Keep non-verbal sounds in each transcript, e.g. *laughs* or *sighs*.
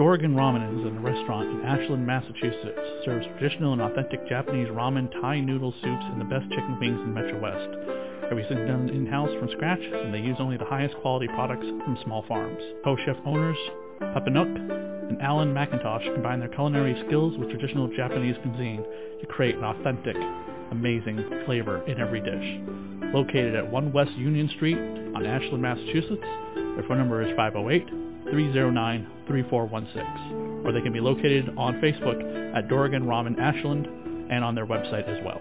Dorgan Ramen is a restaurant in Ashland, Massachusetts. Serves traditional and authentic Japanese ramen, Thai noodle soups, and the best chicken wings in Metro West. Everything done in-house from scratch, and they use only the highest quality products from small farms. Co-chef owners Papa Nook and Alan McIntosh combine their culinary skills with traditional Japanese cuisine to create an authentic, amazing flavor in every dish. Located at 1 West Union Street on Ashland, Massachusetts, their phone number is 508 309-3416, or they can be located on Facebook at Dorgan Ramen Ashland and on their website as well,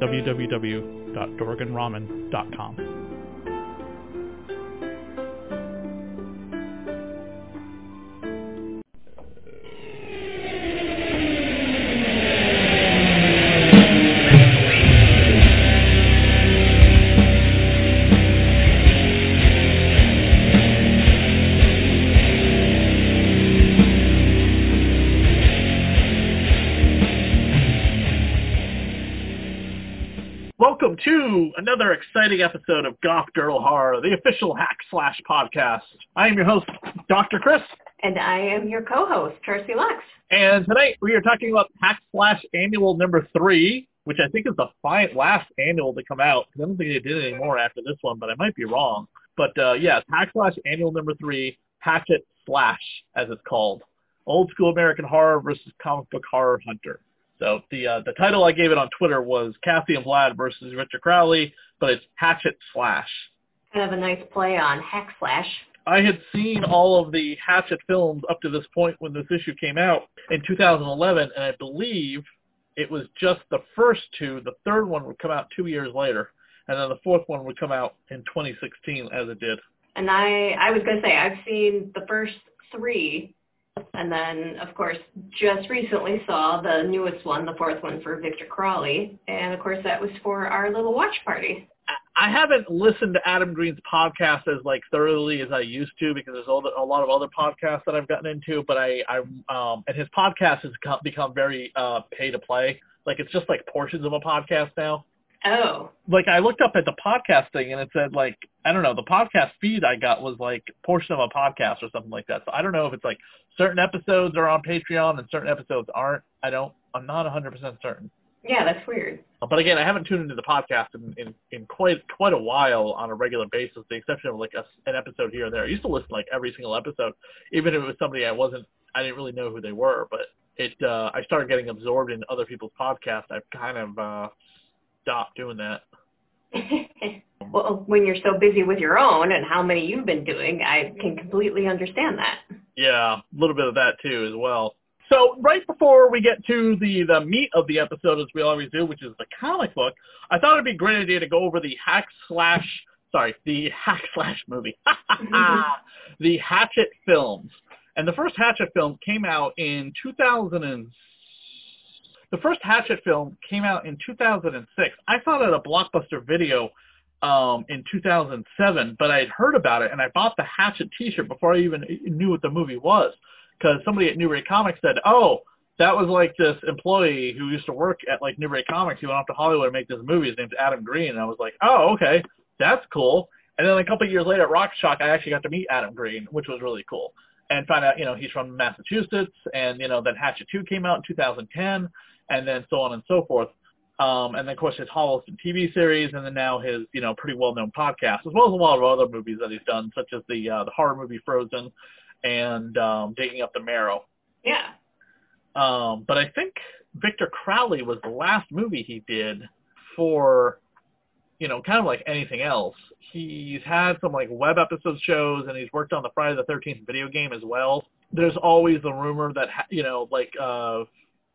www.dorganramen.com. another exciting episode of Goth Girl Horror, the official hack slash podcast. I am your host, Dr. Chris. And I am your co-host, Tracy Lux. And tonight we are talking about hack slash annual number three, which I think is the fi- last annual to come out. I don't think they did any more after this one, but I might be wrong. But uh, yes, hack slash annual number three, Hatchet slash, as it's called. Old school American horror versus comic book horror hunter. So the uh, the title I gave it on Twitter was Cassie and Vlad versus Richard Crowley, but it's Hatchet Slash. Kind of a nice play on Hack Slash. I had seen all of the Hatchet films up to this point when this issue came out in 2011, and I believe it was just the first two. The third one would come out two years later, and then the fourth one would come out in 2016, as it did. And I I was going to say I've seen the first three and then, of course, just recently saw the newest one, the fourth one for Victor Crowley. And, of course, that was for our little watch party. I haven't listened to Adam Green's podcast as like thoroughly as I used to because there's a lot of other podcasts that I've gotten into, but I, I um, and his podcast has become very uh, pay to play. Like it's just like portions of a podcast now. Oh. Like I looked up at the podcast thing and it said like I don't know the podcast feed I got was like portion of a podcast or something like that. So I don't know if it's like certain episodes are on Patreon and certain episodes aren't. I don't. I'm not 100 percent certain. Yeah, that's weird. But again, I haven't tuned into the podcast in, in, in quite quite a while on a regular basis, the exception of like a, an episode here and there. I used to listen like every single episode, even if it was somebody I wasn't, I didn't really know who they were. But it, uh, I started getting absorbed in other people's podcasts. I've kind of uh, stop doing that. *laughs* well, when you're so busy with your own and how many you've been doing, I can completely understand that. Yeah, a little bit of that too as well. So right before we get to the the meat of the episode, as we always do, which is the comic book, I thought it'd be a great idea to go over the hack slash sorry the hack slash movie, *laughs* the Hatchet films. And the first Hatchet film came out in 2000 and, the first Hatchet film came out in 2006. I saw it at a Blockbuster video um, in 2007, but I had heard about it and I bought the Hatchet T-shirt before I even knew what the movie was because somebody at Newbury Comics said, "Oh, that was like this employee who used to work at like Newbury Comics. He went off to Hollywood to make this movie. His name's Adam Green." And I was like, "Oh, okay, that's cool." And then a couple of years later at Rock Shock, I actually got to meet Adam Green, which was really cool. And find out, you know, he's from Massachusetts, and you know, then Hatchet 2 came out in 2010 and then so on and so forth. Um, and then of course his Holliston TV series, and then now his you know pretty well known podcast, as well as a lot of other movies that he's done, such as the uh, the horror movie Frozen and um, Digging Up the Marrow. Yeah. Um, but I think Victor Crowley was the last movie he did for you know kind of like anything else. He's had some like web episode shows, and he's worked on the Friday the Thirteenth video game as well. There's always the rumor that you know like uh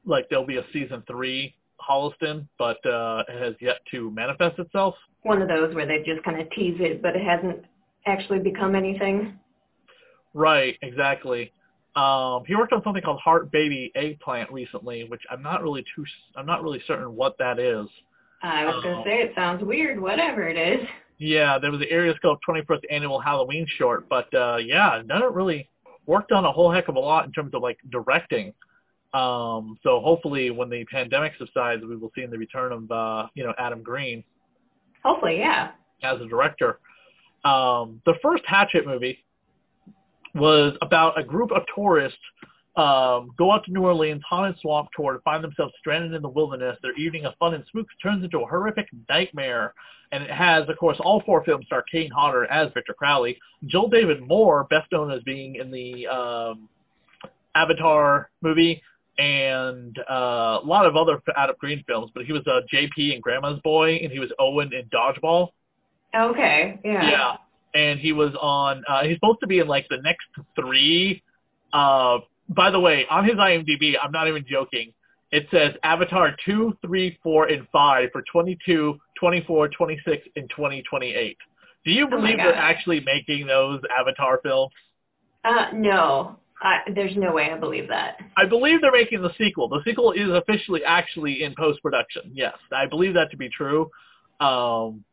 like there'll be a season three Holliston, but uh, it has yet to manifest itself. One of those where they just kind of tease it, but it hasn't actually become anything. Right, exactly. Um, he worked on something called Heart Baby Eggplant recently, which I'm not really too, I'm not really certain what that is. I was um, going to say it sounds weird, whatever it is. Yeah, there was the ArieScope 21st annual Halloween short, but uh, yeah, none of it really worked on a whole heck of a lot in terms of like directing Um, so hopefully, when the pandemic subsides, we will see the return of uh, you know Adam Green. Hopefully, yeah. As a director, um, the first Hatchet movie was about a group of tourists um, go out to New Orleans, haunted swamp tour to find themselves stranded in the wilderness. Their evening of fun and spooks turns into a horrific nightmare. And it has, of course, all four films star Kane Hodder as Victor Crowley. Joel David Moore, best known as being in the um, Avatar movie and uh, a lot of other Adam Green films, but he was uh, JP and Grandma's Boy, and he was Owen in Dodgeball. Okay, yeah. Yeah, and he was on. Uh, he's supposed to be in like the next three uh, by the way, on his IMDb, I'm not even joking. It says Avatar two, three, four, and 5 for 22, 24, 26, and 2028. Do you believe oh they're actually making those Avatar films? Uh, no. I, there's no way I believe that. I believe they're making the sequel. The sequel is officially actually in post-production. Yes, I believe that to be true. Um,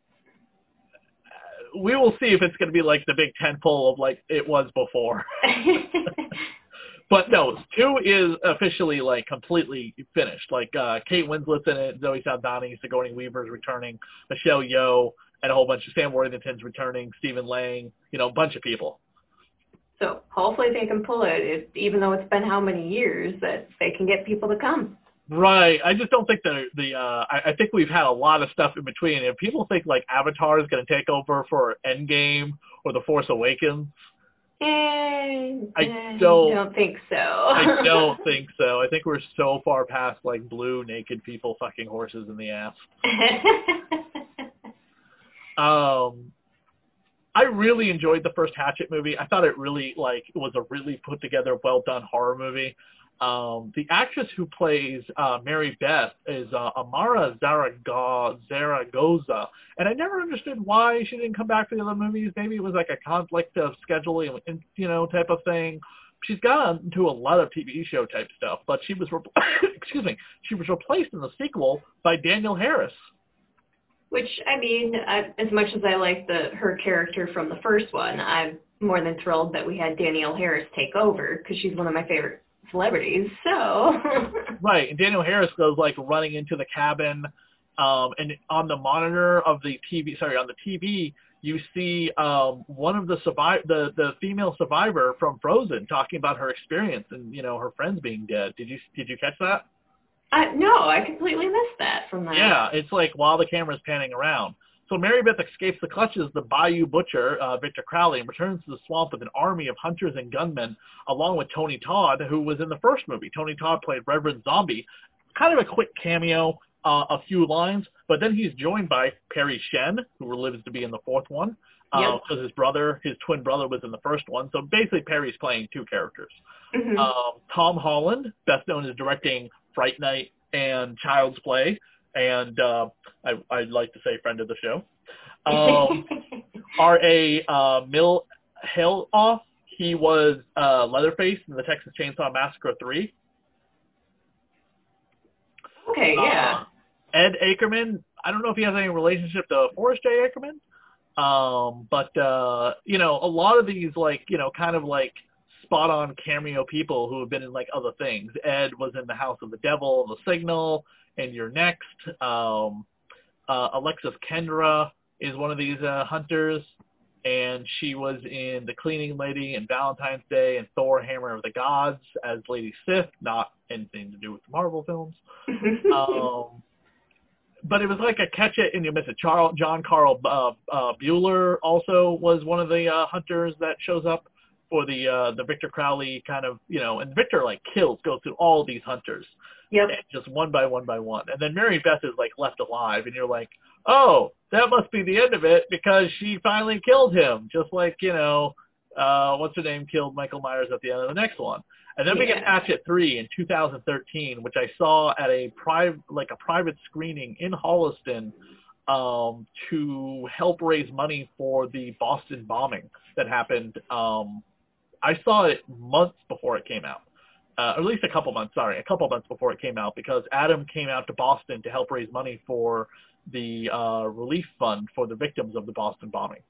we will see if it's going to be like the big tentpole of like it was before. *laughs* *laughs* But no, two is officially like completely finished. Like uh, Kate Winslet's in it, Zoe Saldana, Sigourney Weaver's returning, Michelle Yeoh, and a whole bunch of Sam Worthington's returning, Stephen Lang, you know, a bunch of people. So hopefully they can pull it, it, even though it's been how many years that they can get people to come. Right. I just don't think that the uh I, I think we've had a lot of stuff in between. If people think like Avatar is going to take over for Endgame or The Force Awakens, I don't, don't think so. I don't *laughs* think so. I think we're so far past like blue naked people fucking horses in the ass. *laughs* um, I really enjoyed the first Hatchet movie. I thought it really like was a really put together, well done horror movie. Um, the actress who plays uh, Mary Beth is uh, Amara Zaragoza, and I never understood why she didn't come back for the other movies. Maybe it was like a conflict of scheduling, you know, type of thing. She's gotten into a lot of TV show type stuff, but she was, re- *coughs* excuse me, she was replaced in the sequel by Danielle Harris. Which I mean, I, as much as I like the her character from the first one, I'm more than thrilled that we had Danielle Harris take over because she's one of my favorite celebrities. So *laughs* right, and Danielle Harris goes like running into the cabin, um, and on the monitor of the TV, sorry, on the TV, you see um, one of the survive the the female survivor from Frozen talking about her experience and you know her friends being dead. Did you did you catch that? Uh, no, I completely missed that from that. Yeah, it's like while the camera's panning around. So Mary Beth escapes the clutches of the Bayou Butcher, uh, Victor Crowley, and returns to the swamp with an army of hunters and gunmen, along with Tony Todd, who was in the first movie. Tony Todd played Reverend Zombie. Kind of a quick cameo, uh, a few lines, but then he's joined by Perry Shen, who lives to be in the fourth one, because uh, yep. his brother, his twin brother, was in the first one. So basically, Perry's playing two characters. Mm-hmm. Um, Tom Holland, best known as directing Fright Night and Child's Play and uh, I, I'd like to say friend of the show, *laughs* um, R.A. Uh, Mill Hill He was uh, Leatherface in the Texas Chainsaw Massacre 3. Okay, yeah. Uh, Ed Ackerman, I don't know if he has any relationship to Forrest J. Ackerman, um, but, uh, you know, a lot of these, like, you know, kind of like spot on cameo people who have been in like other things. Ed was in the House of the Devil, The Signal, and You're Next. Um, uh, Alexis Kendra is one of these uh, hunters, and she was in The Cleaning Lady and Valentine's Day and Thor: Hammer of the Gods as Lady Sif, not anything to do with the Marvel films. *laughs* um, but it was like a catch it and you miss it. Charles, John Carl uh, uh, Buechler also was one of the uh, hunters that shows up for the uh, the Victor Crowley kind of you know, and Victor like kills goes through all these hunters. Yep. Just one by one by one. And then Mary Beth is like left alive and you're like, Oh, that must be the end of it because she finally killed him. Just like, you know, uh what's her name killed Michael Myers at the end of the next one. And then yeah. we get Hatchet 3 in 2013, which I saw at a private, like a private screening in Holliston um, to help raise money for the Boston bombing that happened. Um, I saw it months before it came out uh, or at least a couple months, sorry, a couple months before it came out, because Adam came out to Boston to help raise money for the uh, relief fund for the victims of the Boston bombing.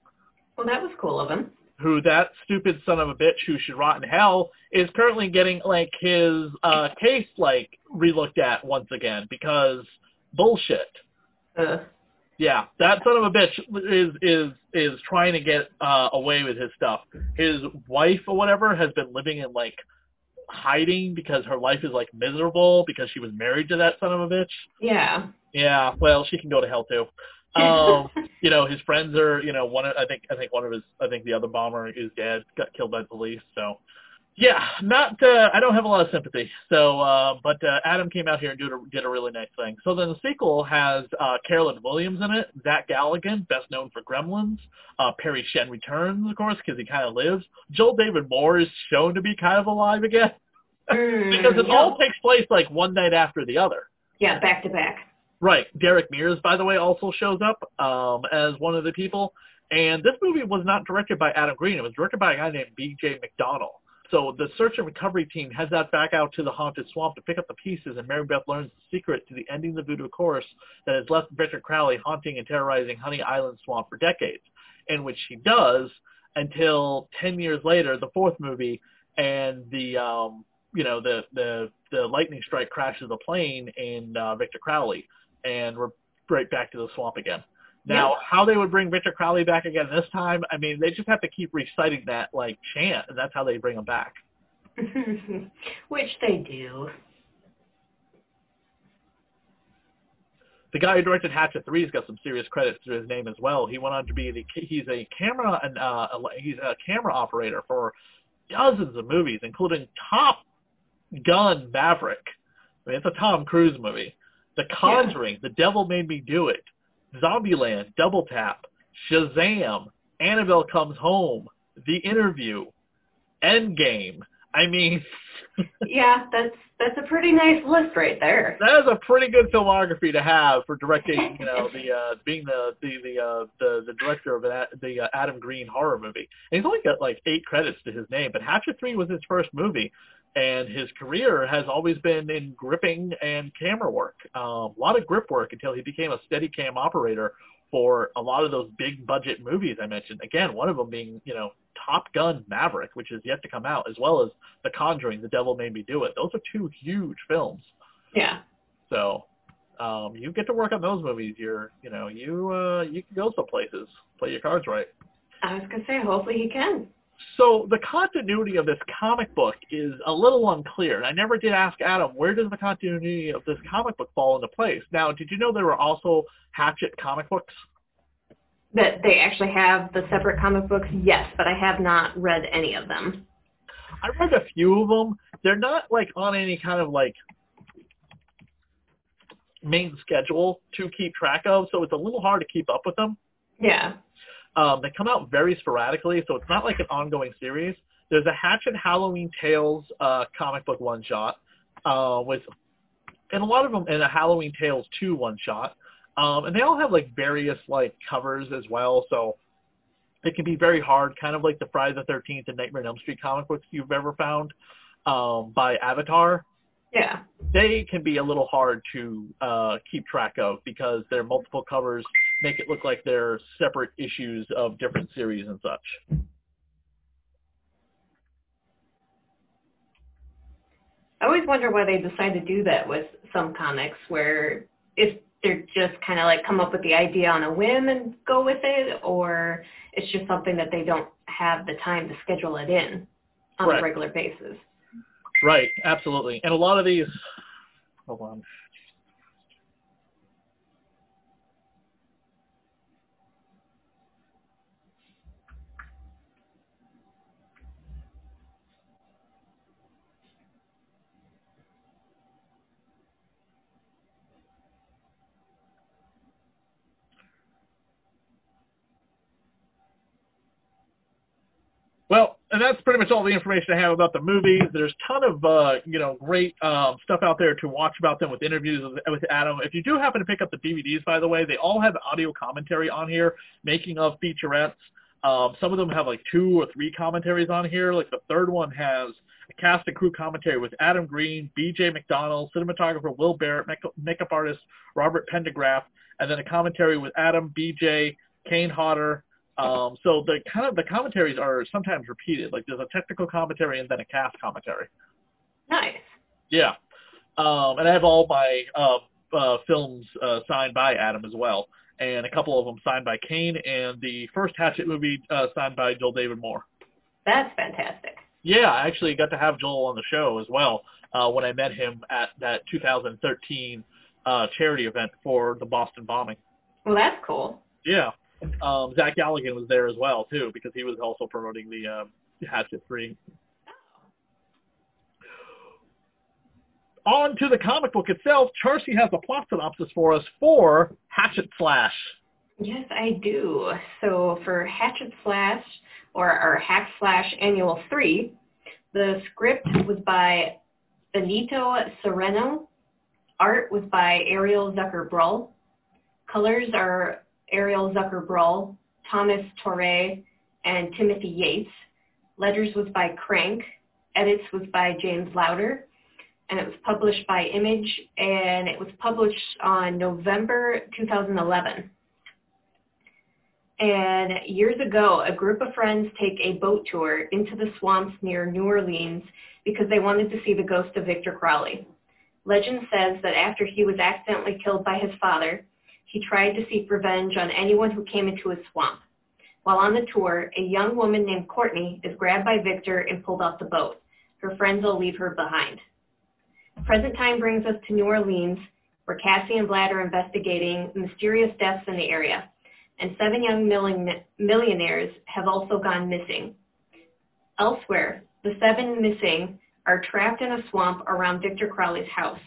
Well, that was cool of him. who that stupid son of a bitch who should rot in hell is currently getting like his uh case like relooked at once again because bullshit. Uh, Yeah, that son of a bitch is is is trying to get uh away with his stuff. His wife or whatever has been living in like hiding because her life is like miserable because she was married to that son of a bitch. yeah. Yeah, well, she can go to hell too. *laughs* Um, you know, his friends are, you know, one of, I think I think one of his I think the other bomber is dead, got killed by police, so yeah, not uh, I don't have a lot of sympathy. So uh but uh, Adam came out here and did a, did a really nice thing. So then the sequel has uh Carolyn Williams in it, Zach Galligan, best known for Gremlins, uh Perry Shen returns of course because he kind of lives. Joel David Moore is shown to be kind of alive again *laughs* Mm, because it all takes place like one night after the other. Yeah, back to back. Right. Derek Mears, by the way, also shows up um, as one of the people. And this movie was not directed by Adam Green. It was directed by a guy named B.J. McDonnell. So the search and recovery team heads out back out to the haunted swamp to pick up the pieces, and Mary Beth learns the secret to the ending of the voodoo course that has left Victor Crowley haunting and terrorizing Honey Island Swamp for decades, in which she does until 10 years later, the fourth movie, and the um, you know the the the lightning strike crashes the plane in uh, Victor Crowley, and we're right back to the swamp again. Now, Yeah. how they would bring Victor Crowley back again this time, I mean, they just have to keep reciting that like chant, and that's how they bring him back. *laughs* Which they do. The guy who directed Hatchet Three's got some serious credits to his name as well. He went on to be the he's a camera and uh, he's a camera operator for dozens of movies, including Top Gun Maverick. I mean, it's a Tom Cruise movie. The Conjuring, The Devil Made Me Do It, Zombieland, Double Tap, Shazam, Annabelle Comes Home, The Interview, Endgame. I mean, *laughs* Yeah, that's that's a pretty nice list right there. that is a pretty good filmography to have for directing. You know, the uh, being the the the uh, the, the director of an, the uh, Adam Green horror movie. And he's only got like eight credits to his name, but Hatchet Three was his first movie, and his career has always been in gripping and camera work. Um, a lot of grip work until he became a steady cam operator for a lot of those big budget movies I mentioned. Again, one of them being you know Top Gun Maverick, which is yet to come out, as well as The Conjuring, The Devil Made Me Do It. Those are two huge films. Yeah. So um, you get to work on those movies. You're, you know, you uh, you can go some places. Play your cards right. I was gonna say hopefully he can. So the continuity of this comic book is a little unclear. And I never did ask Adam, where does the continuity of this comic book fall into place? Now, did you know there were also Hatchet comic books? That they actually have the separate comic books, yes, but I have not read any of them. I read a few of them. They're not like on any kind of like main schedule to keep track of, so it's a little hard to keep up with them. Yeah. Um, they come out very sporadically, so it's not like an ongoing series. There's a Hatchet Halloween Tales uh, comic book one shot uh, with, and a lot of them, and a Halloween Tales two one shot, um, and they all have like various like covers as well. So it can be very hard, kind of like the Friday the Thirteenth and Nightmare on Elm Street comic books you've ever found um, by Avatar Yeah. they can be a little hard to uh, keep track of because there are multiple covers make it look like they're separate issues of different series and such. I always wonder why they decide to do that with some comics where if they're just kind of like come up with the idea on a whim and go with it, or it's just something that they don't have the time to schedule it in on Right. a regular basis. Right, absolutely. And a lot of these, hold on. Well, and that's pretty much all the information I have about the movies. There's a ton of uh, you know great um, stuff out there to watch about them with interviews with, with Adam. If you do happen to pick up the DVDs, by the way, they all have audio commentary on here, making of featurettes. Um, some of them have like two or three commentaries on here. Like the third one has a cast and crew commentary with Adam Green, B.J. McDonnell, cinematographer Will Barratt, make- makeup artist Robert Pendergraft, and then a commentary with Adam, B.J., Kane Hodder, Um, so the kind of the commentaries are sometimes repeated. Like there's a technical commentary and then a cast commentary. Nice. Yeah. Um, and I have all my uh, uh, films uh, signed by Adam as well, and a couple of them signed by Kane, and the first Hatchet movie uh, signed by Joel David Moore. That's fantastic. Yeah, I actually got to have Joel on the show as well uh, when I met him at that 2013 uh, charity event for the Boston bombing. Well, that's cool. Yeah. Um, Zach Galligan was there as well too because he was also promoting the uh, Hatchet Three. On to the comic book itself. Charcy has a plot synopsis for us for Hatchet Slash. Yes, I do. So for Hatchet Slash, or our Hack Slash Annual 3, the script was by Benito Sereno. Art was by Ariel Zucker-Brull. Colors are Ariel Zucker-Brull, Thomas Torre, and Timothy Yates. Letters was by Crank. Edits was by James Lowder. And it was published by Image, and it was published on November 2011. And years ago, a group of friends take a boat tour into the swamps near New Orleans because they wanted to see the ghost of Victor Crowley. Legend says that after he was accidentally killed by his father, he tried to seek revenge on anyone who came into his swamp. While on the tour, a young woman named Courtney is grabbed by Victor and pulled off the boat. Her friends will leave her behind. Present time brings us to New Orleans, where Cassie and Vlad are investigating mysterious deaths in the area, and seven young millionaires have also gone missing. Elsewhere, the seven missing are trapped in a swamp around Victor Crowley's house.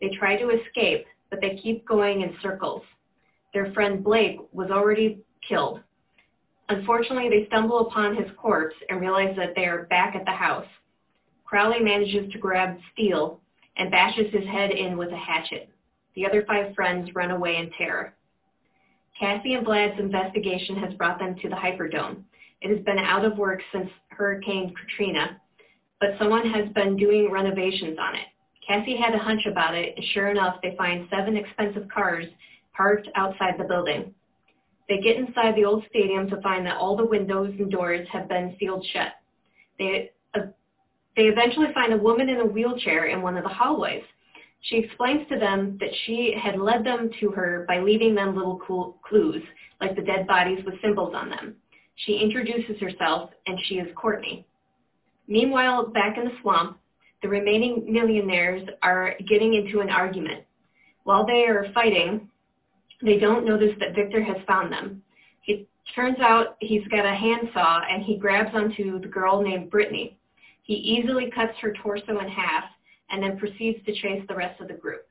They try to escape, but they keep going in circles. Their friend Blake was already killed. Unfortunately, they stumble upon his corpse and realize that they are back at the house. Crowley manages to grab Steele and bashes his head in with a hatchet. The other five friends run away in terror. Cassie and Vlad's investigation has brought them to the Hyperdome. It has been out of work since Hurricane Katrina, but someone has been doing renovations on it. Cassie had a hunch about it, and sure enough, they find seven expensive cars parked outside the building. They get inside the old stadium to find that all the windows and doors have been sealed shut. They, uh, they eventually find a woman in a wheelchair in one of the hallways. She explains to them that she had led them to her by leaving them little clues, like the dead bodies with symbols on them. She introduces herself, and she is Courtney. Meanwhile, back in the swamp, the remaining millionaires are getting into an argument. While they are fighting, they don't notice that Victor has found them. It turns out he's got a handsaw and he grabs onto the girl named Brittany. He easily cuts her torso in half and then proceeds to chase the rest of the group.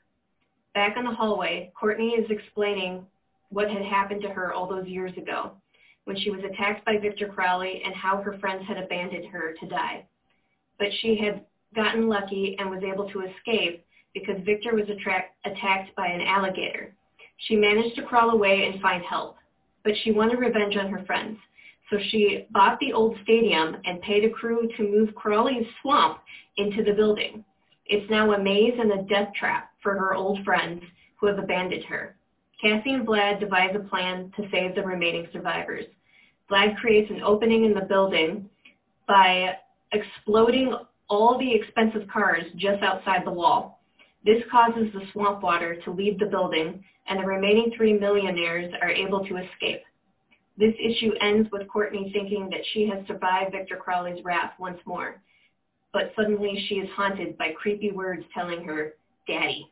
Back in the hallway, Courtney is explaining what had happened to her all those years ago when she was attacked by Victor Crowley and how her friends had abandoned her to die. But she had gotten lucky and was able to escape because Victor was attacked by an alligator. She managed to crawl away and find help, but she wanted revenge on her friends. So she bought the old stadium and paid a crew to move Crowley's swamp into the building. It's now a maze and a death trap for her old friends who have abandoned her. Cassie and Vlad devise a plan to save the remaining survivors. Vlad creates an opening in the building by exploding all the expensive cars just outside the wall. This causes the swamp water to leave the building, and the remaining three millionaires are able to escape. This issue ends with Courtney thinking that she has survived Victor Crowley's wrath once more, but suddenly she is haunted by creepy words telling her, Daddy.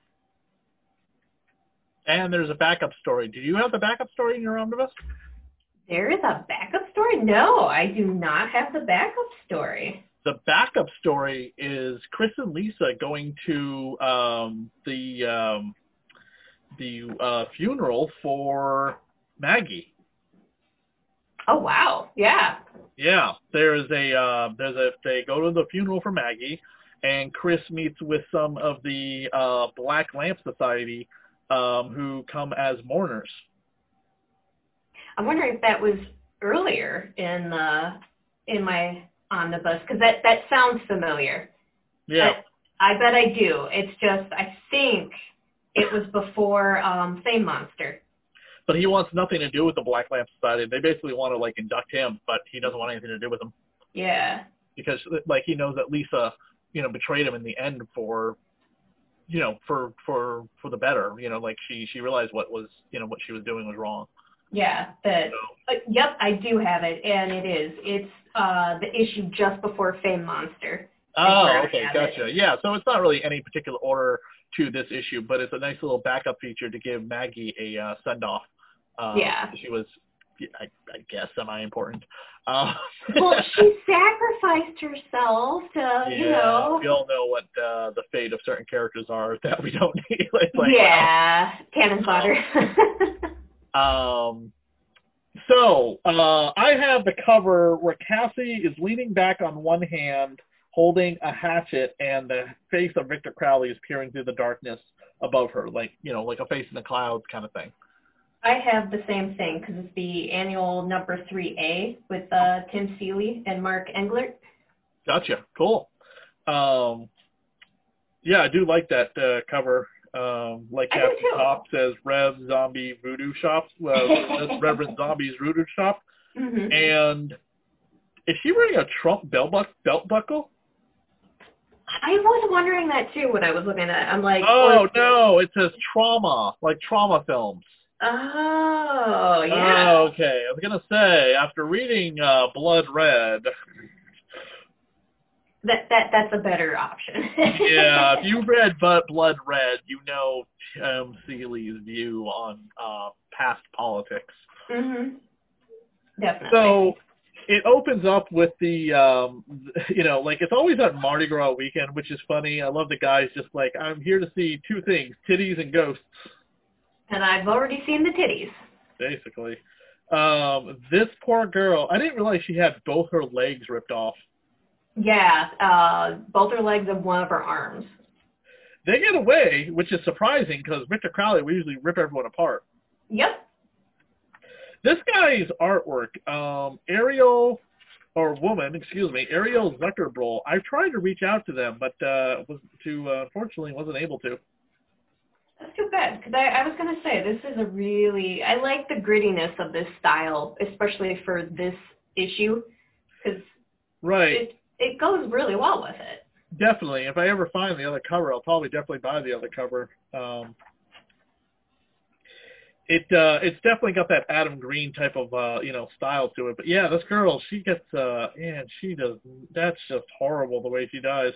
And there's a backup story. Do you have the backup story in your omnibus? There is a backup story? No, I do not have the backup story the backup story is Chris and Lisa going to um, the um, the uh, funeral for Maggie. Oh wow! Yeah. Yeah, there's a uh, there's a they go to the funeral for Maggie, and Chris meets with some of the uh, Black Lamp Society um, who come as mourners. I'm wondering if that was earlier in the in my omnibus because that that sounds familiar. Yeah. But I bet I do. It's just I think it was before um, Fame Monster. but he wants nothing to do with the Black Lamp Society. They basically want to like induct him, but he doesn't want anything to do with them Yeah. because like he knows that Lisa, you know, betrayed him in the end for, you know, for for for the better. You know, like she she realized what was you know what she was doing was wrong. Yeah. But So uh, yep, I do have it, and it is. It's uh the issue just before Fame Monster. Oh, okay, gotcha. Yeah, so it's not really any particular order to this issue, but it's a nice little backup feature to give Maggie a uh, send off. Uh, Yeah. She was, I, I guess, semi important. Uh, *laughs* Well, she sacrificed herself to, you know. we all know what uh, the fate of certain characters are *laughs* that we don't need. *laughs* Like, yeah, cannon fodder. Um, so uh, I have the cover where Cassie is leaning back on one hand, holding a hatchet, and the face of Victor Crowley is peering through the darkness above her, like you know, like a face in the clouds kind of thing. I have the same thing because it's the annual number 3A with uh, Tim Seeley and Mark Englert. Gotcha. Cool. Um, yeah, I do like that uh, cover. Um, like I Captain. Top says, Rev Zombie Voodoo Shop, uh, *laughs* Reverend Zombie's Voodoo Shop, hmm and is she wearing a Trump belt, buck- belt buckle? I was wondering that too when I was looking at it. I'm like, Oh no, it says trauma, like trauma films. Oh, yeah. Oh, okay. I was gonna say after reading uh, Blood Red, That that that's a better option. *laughs* yeah, if you read but Blood Red, you know Tim Seeley's view on uh, past politics. Mhm. Definitely. So it opens up with the, um, you know, like it's always on Mardi Gras weekend, which is funny. I love the guys just like I'm here to see two things: titties and ghosts. and I've already seen the titties. basically. Um, this poor girl, I didn't realize she had both her legs ripped off. Yeah, uh, both her legs and one of her arms. They get away, which is surprising because Victor Crowley, we usually rip everyone apart. Yep. This guy's artwork, um, Ariel, or woman, excuse me, Ariel Zucker-Brull, I tried to reach out to them, but uh, was to uh, unfortunately wasn't able to. That's too bad because I, I was gonna say this is a really I like the grittiness of this style, especially for this issue, because Right, it it goes really well with it. definitely. If I ever find the other cover, I'll probably definitely buy the other cover. Um, it uh it's definitely got that Adam Green type of uh you know style to it. But yeah, this girl, she gets uh man, she does that's just horrible the way she dies.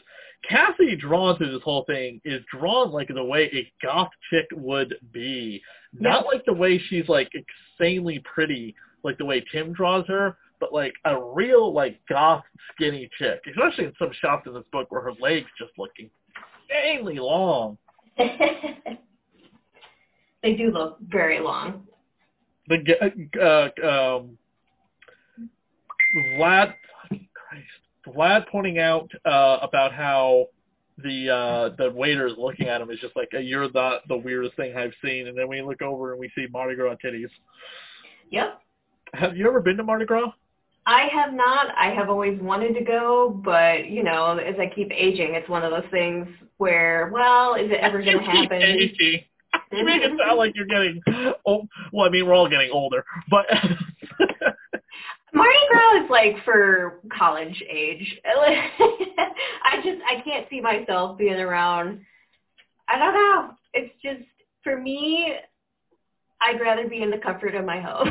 Cassie drawn through this whole thing is drawn like the way a goth chick would be. Not like the way she's like insanely pretty, like the way Tim draws her, but like a real like goth skinny chick. Especially in some shots in this book where her legs just look insanely long. *laughs* they do look very long. the g- uh, um, Vlad, Christ, Vlad pointing out uh, about how the uh, the waiters looking at him is just like, "You're the the weirdest thing I've seen," and then we look over and we see Mardi Gras titties. Yep. Have you ever been to Mardi Gras? I have not. I have always wanted to go, but you know, as I keep aging, it's one of those things where, well, is it ever *laughs* going to happen? aging. *laughs* You make it sound like you're getting old. Well, I mean, we're all getting older, but *laughs* Mardi Gras is like for college age. I just I can't see myself being around. I don't know. It's just for me. I'd rather be in the comfort of my home.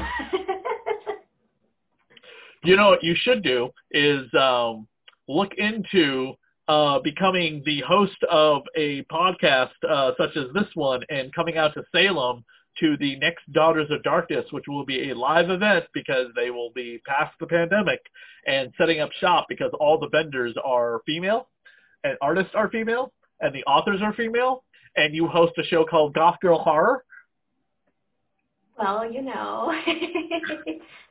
You know what you should do is um, look into uh, becoming the host of a podcast uh, such as this one and coming out to Salem to the next Daughters of Darkness, which will be a live event because they will be past the pandemic and setting up shop because all the vendors are female and artists are female and the authors are female and you host a show called Goth Girl Horror. well, you know, *laughs*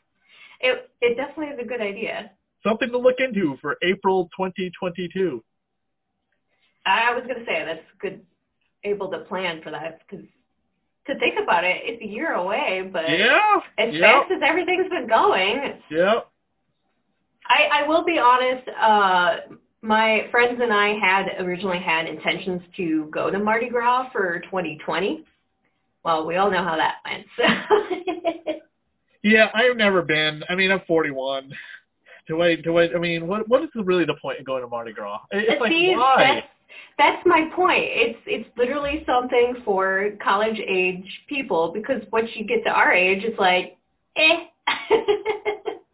it it definitely is a good idea. Something to look into for April 2022. I was gonna say that's good, able to plan for that because to think about it, it's a year away, but Yeah. as yep, fast as everything's been going, Yep. I, I will be honest. Uh, my friends and I had originally had intentions to go to Mardi Gras for 2020 Well, we all know how that went. So. *laughs* Yeah, I've never been. I mean, I'm 41. Do I? Do I? I mean, what? What is really the point of going to Mardi Gras? It's like See, why? That's, that's my point. It's it's literally something for college age people because once you get to our age, it's like, eh. *laughs*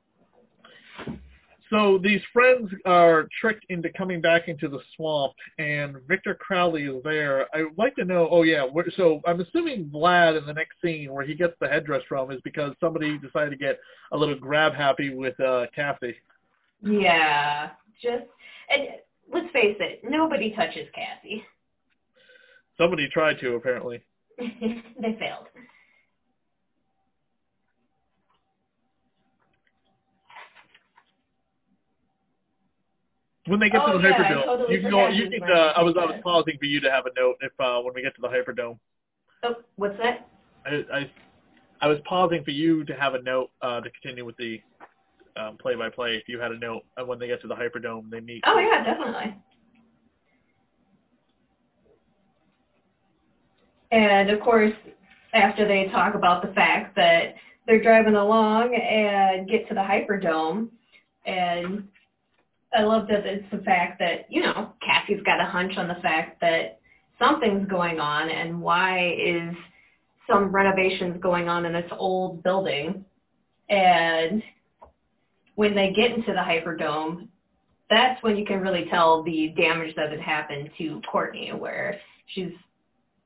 So these friends are tricked into coming back into the swamp, and Victor Crowley is there. I would like to know. Oh yeah, where, so I'm assuming Vlad in the next scene where he gets the headdress from is because somebody decided to get a little grab happy with uh, Cassie. yeah, just and let's face it, nobody touches Cassie. Somebody tried to apparently. *laughs* they failed. When they get Oh, to the yeah, Hyperdome, totally you can go. You can. Uh, I was. I was pausing for you to have a note if uh, when we get to the Hyperdome. Oh, what's that? I, I I was pausing for you to have a note uh, to continue with the um, play-by-play. If you had a note, and when they get to the Hyperdome, they meet. Oh yeah, definitely. And of course, after they talk about the fact that they're driving along and get to the Hyperdome, and I love that it's the fact that, you know, Cassie's got a hunch on the fact that something's going on and why is some renovations going on in this old building. And when they get into the Hyperdome, that's when you can really tell the damage that had happened to Courtney, where she's,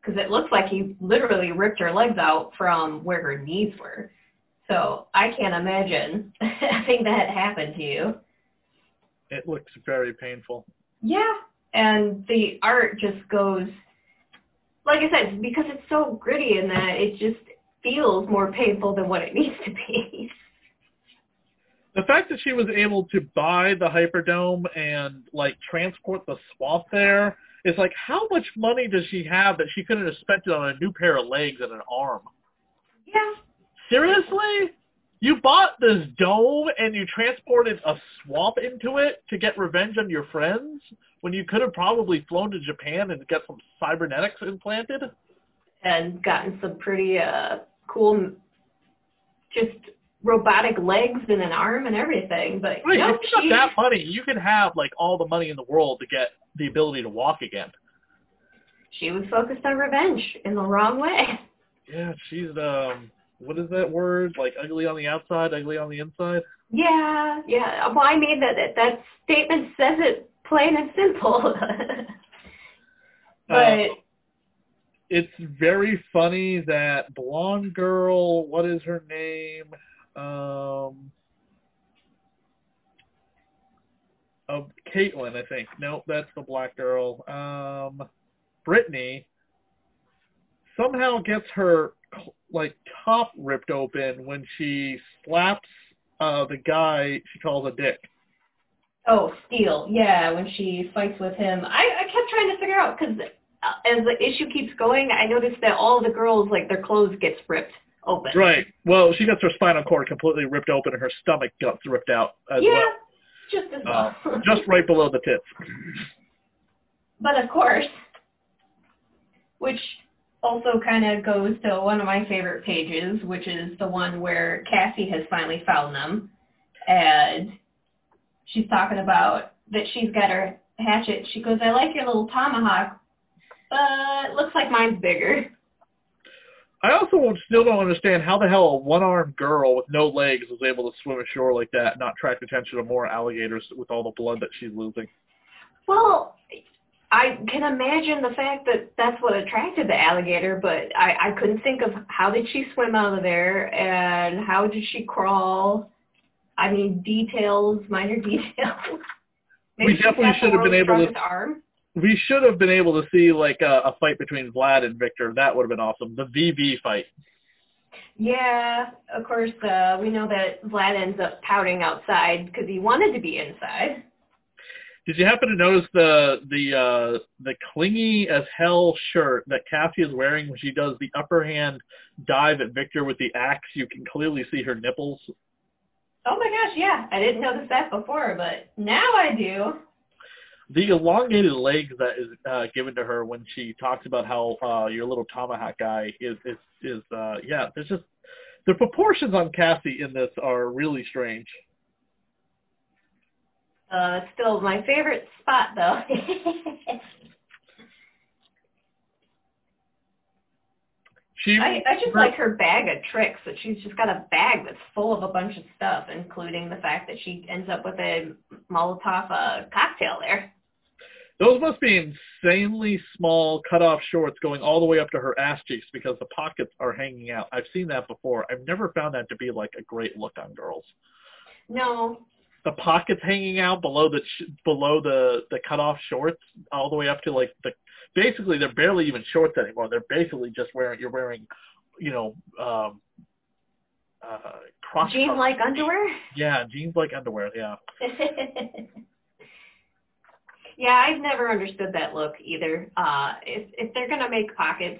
because it looks like he literally ripped her legs out from where her knees were. So I can't imagine *laughs* having that happen to you. It looks very painful. Yeah, and the art just goes, like I said, because it's so gritty in that it just feels more painful than what it *laughs* needs to be. The fact that she was able to buy the Hyperdome and like transport the swamp there is like, how much money does she have that she couldn't have spent it on a new pair of legs and an arm? yeah, Seriously? You bought this dome and you transported a swamp into it to get revenge on your friends when you could have probably flown to Japan and got some cybernetics implanted? and gotten some pretty uh cool, just robotic legs and an arm and everything. But Right, no, if you got that money, you can have like all the money in the world to get the ability to walk again. she was focused on revenge in the wrong way. Yeah, she's um what is that word? Like ugly on the outside, ugly on the inside? Yeah, yeah. Well, I mean that that, that statement says it plain and simple. *laughs* but Uh, it's very funny that blonde girl, what is her name? Um of Caitlin, I think. No, that's the black girl. Um Brittany somehow gets her like top ripped open when she slaps uh the guy she calls a dick. oh, Steele. Yeah, when she fights with him, I I kept trying to figure out because as the issue keeps going, I noticed that all the girls like their clothes gets ripped open. Right. Well, she gets her spinal cord completely ripped open and her stomach guts ripped out as Yeah, well. just as Uh, well. *laughs* just right below the tits. But of course, which also kind of goes to one of my favorite pages, which is the one where Cassie has finally found them. And she's talking about that she's got her hatchet. She goes, I like your little tomahawk, but it looks like mine's bigger. I also still don't understand how the hell a one-armed girl with no legs was able to swim ashore like that and not attract attention to more alligators with all the blood that she's losing. Well, I can imagine the fact that that's what attracted the alligator, but I, I couldn't think of how did she swim out of there and how did she crawl. I mean, details, minor *laughs* details. We definitely should have been able to- Arm. We should have been able to see like a, a fight between Vlad and Victor. That would have been awesome. The VV fight. Yeah, of course. Uh, we know that Vlad ends up pouting outside because he wanted to be inside. Did you happen to notice the the uh, the clingy as hell shirt that Cassie is wearing when she does the upper hand dive at Victor with the axe? You can clearly see her nipples. Oh my gosh, yeah, I didn't notice that before, but now I do. the elongated legs that is uh, given to her when she talks about how uh, your little tomahawk guy is is is uh, yeah. There's just the proportions on Cassie in this are really strange. Uh, still my favorite spot though. *laughs* She, I, I just like her bag of tricks that she's just got a bag that's full of a bunch of stuff, including the fact that she ends up with a Molotov uh, cocktail there. Those must be insanely small cut-off shorts going all the way up to her ass cheeks because the pockets are hanging out. I've seen that before. I've never found that to be like a great look on girls. No. The pockets hanging out below the below the the cut-off shorts all the way up to like the basically they're barely even shorts anymore. They're basically just wearing you're wearing, you know, um uh cross jeans like underwear? Yeah, jeans like underwear, yeah. *laughs* Yeah, I've never understood that look either. Uh, if if they're gonna make pockets,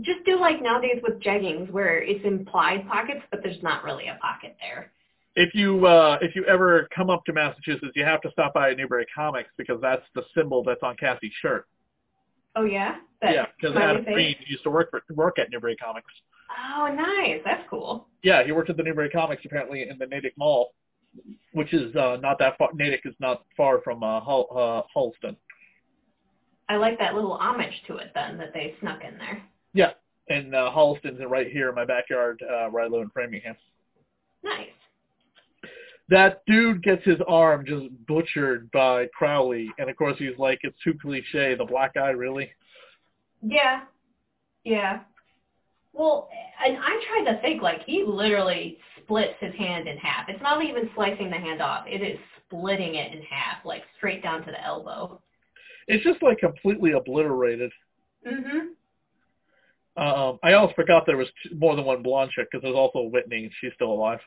just do like nowadays with jeggings, where it's implied pockets, but there's not really a pocket there. If you uh, if you ever come up to Massachusetts, you have to stop by Newbury Comics because that's the symbol that's on Cassie's shirt. Oh yeah. That yeah, because Adam Green used to work for work at Newbury Comics. Oh, nice. That's cool. Yeah, he worked at the Newbury Comics apparently in the Natick Mall which is uh, not that far. Natick is not far from uh, Hull, uh, Holliston. I like that little homage to it then that they snuck in there. Yeah, and uh, Holliston's right here in my backyard uh, where I live in Framingham. Nice. That dude gets his arm just butchered by Crowley, and of course he's like, it's too cliche. The black guy, really? Yeah, yeah. Well, and I'm trying to think like he literally splits his hand in half. It's not even slicing the hand off. It is splitting it in half, like straight down to the elbow. It's just like completely obliterated. Mhm. Um, I almost forgot there was more than one blonde chick because there's also Whitney. She's still alive.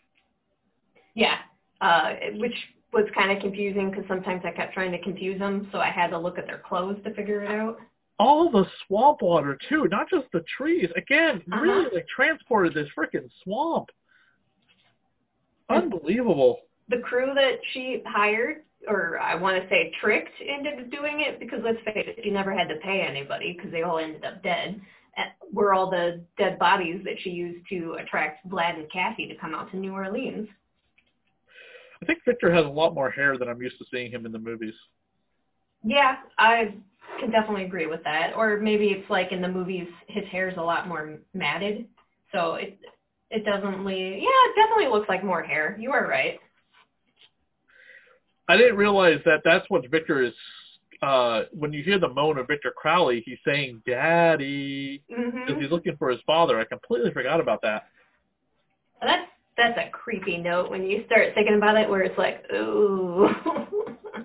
Yeah, uh, which was kind of confusing because sometimes I kept trying to confuse them, so I had to look at their clothes to figure it out. All the swamp water too, not just the trees. Again, uh-huh. really like transported this freaking swamp. Unbelievable. The crew that she hired, or I want to say tricked into doing it, because let's face it, she never had to pay anybody because they all ended up dead, were all the dead bodies that she used to attract Vlad and Cassie to come out to New Orleans. I think Victor has a lot more hair than I'm used to seeing him in the movies. Yeah, I can definitely agree with that. Or maybe it's like in the movies, his hair is a lot more matted, so it it doesn't leave. Yeah, it definitely looks like more hair. You are right. I didn't realize that that's what Victor is. Uh, when you hear the moan of Victor Crowley, he's saying "Daddy" because mm-hmm. he's looking for his father. I completely forgot about that. That's that's a creepy note when you start thinking about it, where it's like, ooh. *laughs*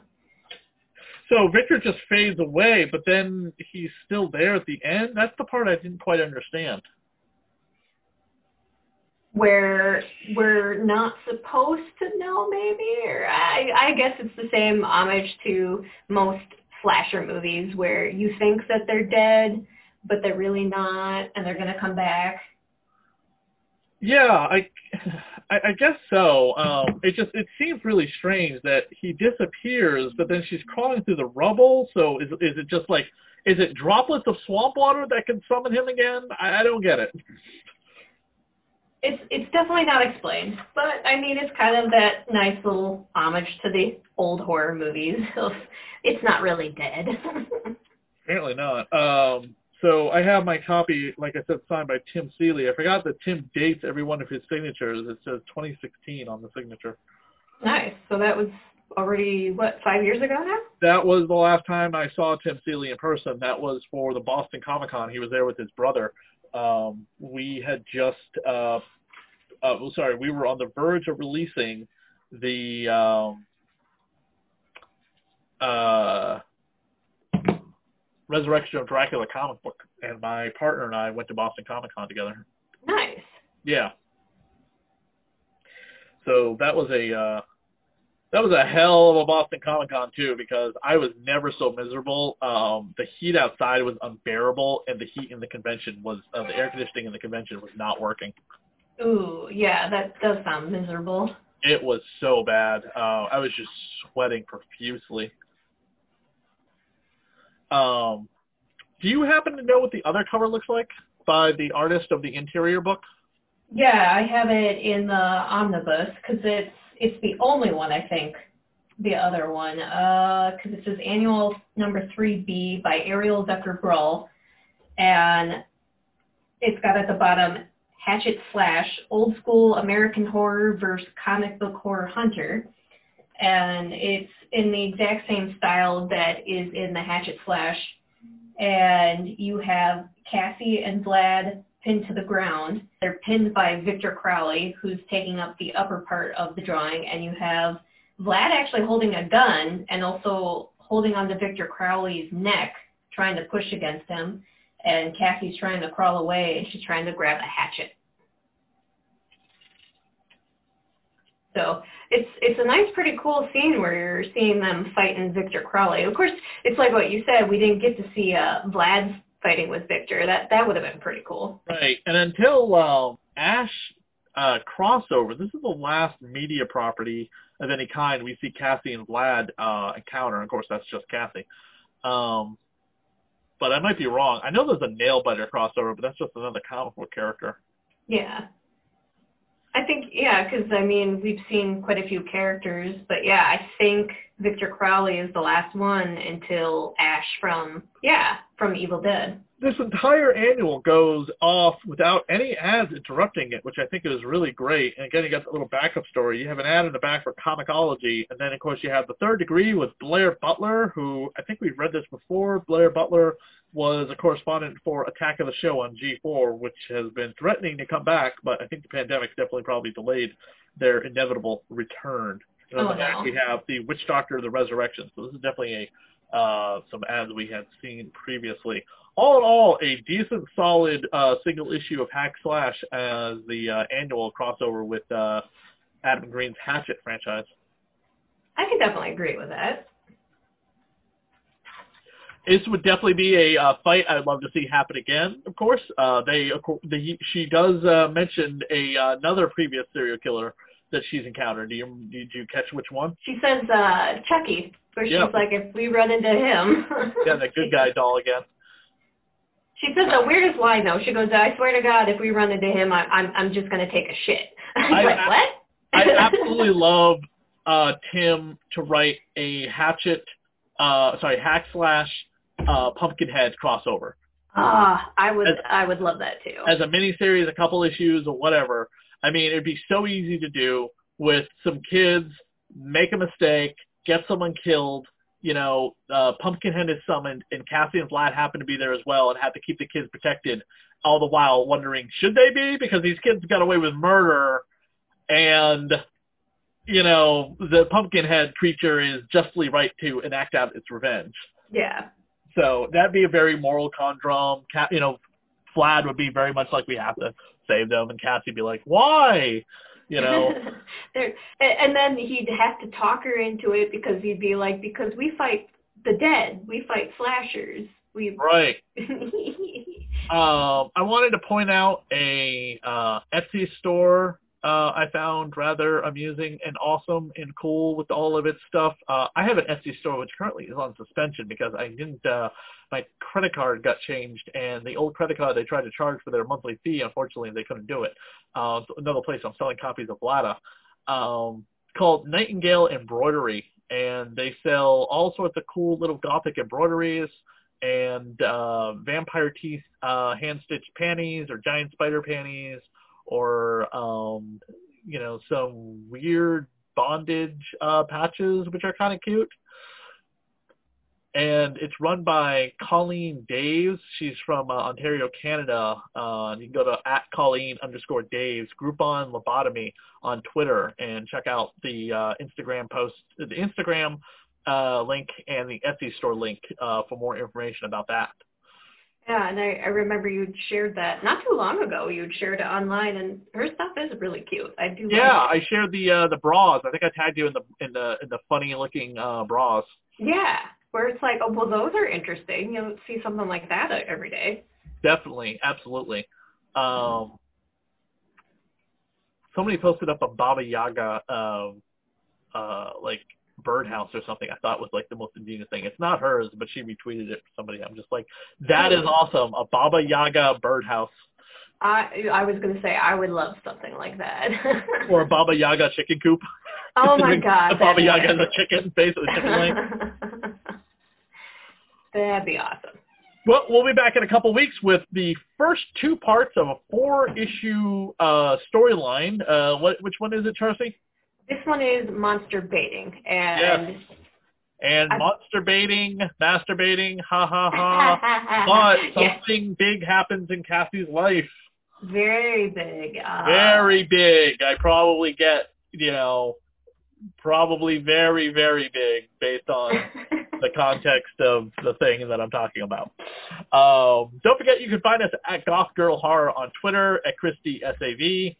so Victor just fades away, but then he's still there at the end. That's the part I didn't quite understand where we're not supposed to know maybe or I, I guess it's the same homage to most slasher movies where you think that they're dead but they're really not and they're going to come back yeah i *sighs* i, I guess so. Um it just it seems really strange that he disappears but then she's crawling through the rubble. So is is it just like is it droplets of swamp water that can summon him again? I, I don't get it. It's it's definitely not explained, but I mean it's kind of that nice little homage to the old horror movies. *laughs* It's not really dead. *laughs* Apparently not. Um, so I have my copy, like I said, signed by Tim Seeley. I forgot that Tim dates every one of his signatures. It says 2016 on the signature. Nice. So that was already what five years ago now. That was the last time I saw Tim Seeley in person. That was for the Boston Comic Con. He was there with his brother. Um, we had just uh, uh, well, sorry, we were on the verge of releasing the um, uh, Resurrection of Dracula comic book, and my partner and I went to Boston Comic Con together. Nice. Yeah. So that was a uh, that was a hell of a Boston Comic Con too because I was never so miserable. Um, the heat outside was unbearable, and the heat in the convention was uh, the air conditioning in the convention was not working. Ooh, yeah, that does sound miserable. It was so bad. Uh, I was just sweating profusely. Um, do you happen to know what the other cover looks like by the artist of the interior book? Yeah, I have it in the omnibus because it's it's the only one I think. The other one, because uh, it says annual number three B by Ariel Zucker-Brull, and it's got at the bottom Hatchet Slash Old School American Horror versus Comic Book Horror Hunter, and it's in the exact same style that is in the Hatchet Slash, and you have Cassie and Vlad pinned to the ground. They're pinned by Victor Crowley, who's taking up the upper part of the drawing, and you have Vlad actually holding a gun and also holding onto Victor Crowley's neck, trying to push against him, and Cassie's trying to crawl away, and she's trying to grab a hatchet. So it's it's a nice, pretty cool scene where you're seeing them fighting Victor Crowley. Of course, it's like what you said. We didn't get to see uh, Vlad's fighting with Victor. That that would have been pretty cool. Right. And until uh, Ash uh, crossover, this is the last media property of any kind we see Cassie and Vlad uh, encounter. Of course, that's just Cassie. Um, but I might be wrong. I know there's a nail biter crossover, but that's just another comic book character. Yeah. I think, yeah, because, I mean, we've seen quite a few characters, but yeah, I think Victor Crowley is the last one until Ash from, yeah, from Evil Dead this entire annual goes off without any ads interrupting it, which I think is really great. And again, you got the little backup story. You have an ad in the back for Comixology, and then of course you have the third degree with Blair Butler, who I think we've read this before. Blair Butler was a correspondent for Attack of the Show on G4, which has been threatening to come back, but I think the pandemic definitely probably delayed their inevitable return. And oh, no. we have the Witch Doctor, of the Resurrection. So this is definitely a uh, some ads we had seen previously. All in all, a decent, solid uh, single issue of Hack Slash as the uh, annual crossover with uh, Adam Green's Hatchet franchise. I can definitely agree with that. This would definitely be a uh, fight I'd love to see happen again. Of course, uh, they, the, she does uh, mention a uh, another previous serial killer that she's encountered. Do you did you catch which one? She says uh, Chucky where she's like, if we run into him. yeah, the good *laughs* guy doll again. She says the weirdest line though. She goes, I swear to God, if we run into him, I, I'm I'm just gonna take a shit. *laughs* I, like, what? I *laughs* absolutely love uh, Tim to write a Hatchet, uh, sorry, Hack Slash, uh, Pumpkinhead crossover. Ah, I would as, I would love that too. As a miniseries, a couple issues or whatever. I mean, it'd be so easy to do with some kids make a mistake, get someone killed. You know, uh, Pumpkinhead is summoned, and Cassie and Vlad happen to be there as well, and have to keep the kids protected. All the while wondering, should they be? Because these kids got away with murder, and you know the Pumpkinhead creature is justly right to enact out its revenge. Yeah. So that'd be a very moral conundrum. You know, Vlad would be very much like we have to save them, and Cassie would be like, why? You know. *laughs* and then he'd have to talk her into it because he'd be like, because we fight the dead, we fight slashers. We *laughs* right. *laughs* um, I wanted to point out a uh, Etsy store uh, I found rather amusing and awesome and cool with all of its stuff. Uh, I have an Etsy store which currently is on suspension because I didn't. Uh, my credit card got changed, and the old credit card they tried to charge for their monthly fee. Unfortunately, they couldn't do it. Uh, another place I'm selling copies of Vlada um, called Nightingale Embroidery, and they sell all sorts of cool little gothic embroideries and uh, vampire teeth uh, hand stitched panties or giant spider panties or um, you know some weird bondage uh, patches which are kind of cute. And it's run by Colleen Daves. She's from uh, Ontario, Canada. Uh, you can go to at Colleen underscore Daves, Groupon Lobotomy on Twitter, and check out the uh, Instagram post, the Instagram uh, link, and the Etsy store link uh, for more information about that. Yeah, and I, I remember you'd shared that not too long ago. You'd shared it online, and her stuff is really cute. I do. Yeah, I shared the uh, the bras. I think I tagged you in the in the in the funny looking uh, bras. Yeah, where it's like, oh well, those are interesting. You don't see something like that every day. Definitely, absolutely. Um, somebody posted up a Baba Yaga um, uh, like birdhouse or something. I thought was like the most ingenious thing. It's not hers, but she retweeted it for somebody. I'm just like, that is awesome. A Baba Yaga birdhouse. I I was gonna say I would love something like that. *laughs* or a Baba Yaga chicken coop. Oh my *laughs* god. the Baba Yaga is a chicken face chicken. *laughs* That'd be awesome. Well, we'll be back in a couple weeks with the first two parts of a four-issue uh, storyline. Uh, what, which one is it, Charcy? This one is monster baiting, and yes. and I, monster baiting, masturbating, ha ha ha. *laughs* but something yes. big happens in Cassie's life. Very big. Uh, very big. I probably get, you know, probably very, very big based on *laughs* the context of the thing that I'm talking about. Um, don't forget you can find us at Goth Girl Horror on Twitter, at Christy SAV.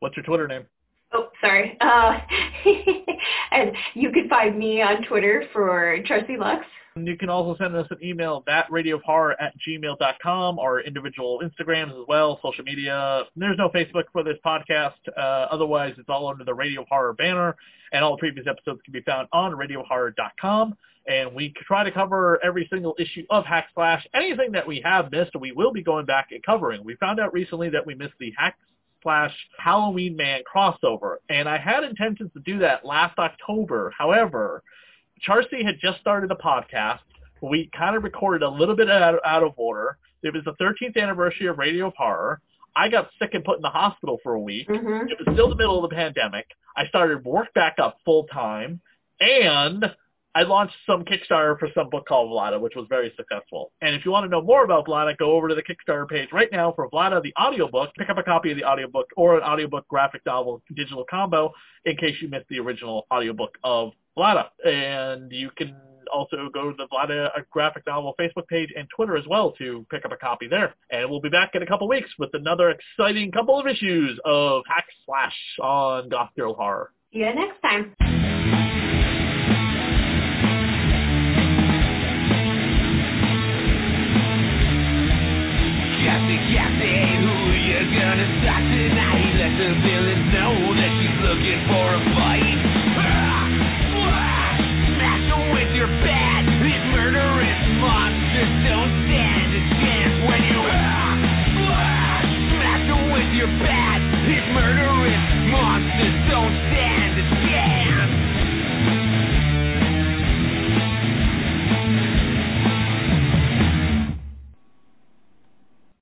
What's your Twitter name? Oh, sorry. Uh, *laughs* and you can find me on Twitter for Charcy Lux. You can also send us an email, thatradioofhorror at gmail.com, or individual Instagrams as well, social media. There's no Facebook for this podcast. Uh, otherwise, it's all under the Radio Horror banner, and all previous episodes can be found on radiohorror.com. And we try to cover every single issue of Hack Slash. Anything that we have missed, we will be going back and covering. We found out recently that we missed the Hack slash Halloween Man crossover. And I had intentions to do that last October. However, Charcy had just started a podcast. We kind of recorded a little bit out, out of order. It was the 13th anniversary of Radio of Horror. I got sick and put in the hospital for a week. Mm-hmm. It was still the middle of the pandemic. I started work back up full time. And I launched some Kickstarter for some book called Vlada, which was very successful. And if you want to know more about Vlada, go over to the Kickstarter page right now for Vlada, the audiobook. Pick up a copy of the audiobook or an audiobook graphic novel digital combo in case you missed the original audiobook of Vlada. And you can also go to the Vlada uh, graphic novel Facebook page and Twitter as well to pick up a copy there. And we'll be back in a couple weeks with another exciting couple of issues of Hack Slash on Goth Girl Horror. See you next time. gonna stop tonight. Let the villains know that she's looking for a you're bad. These murderous monsters don't stand.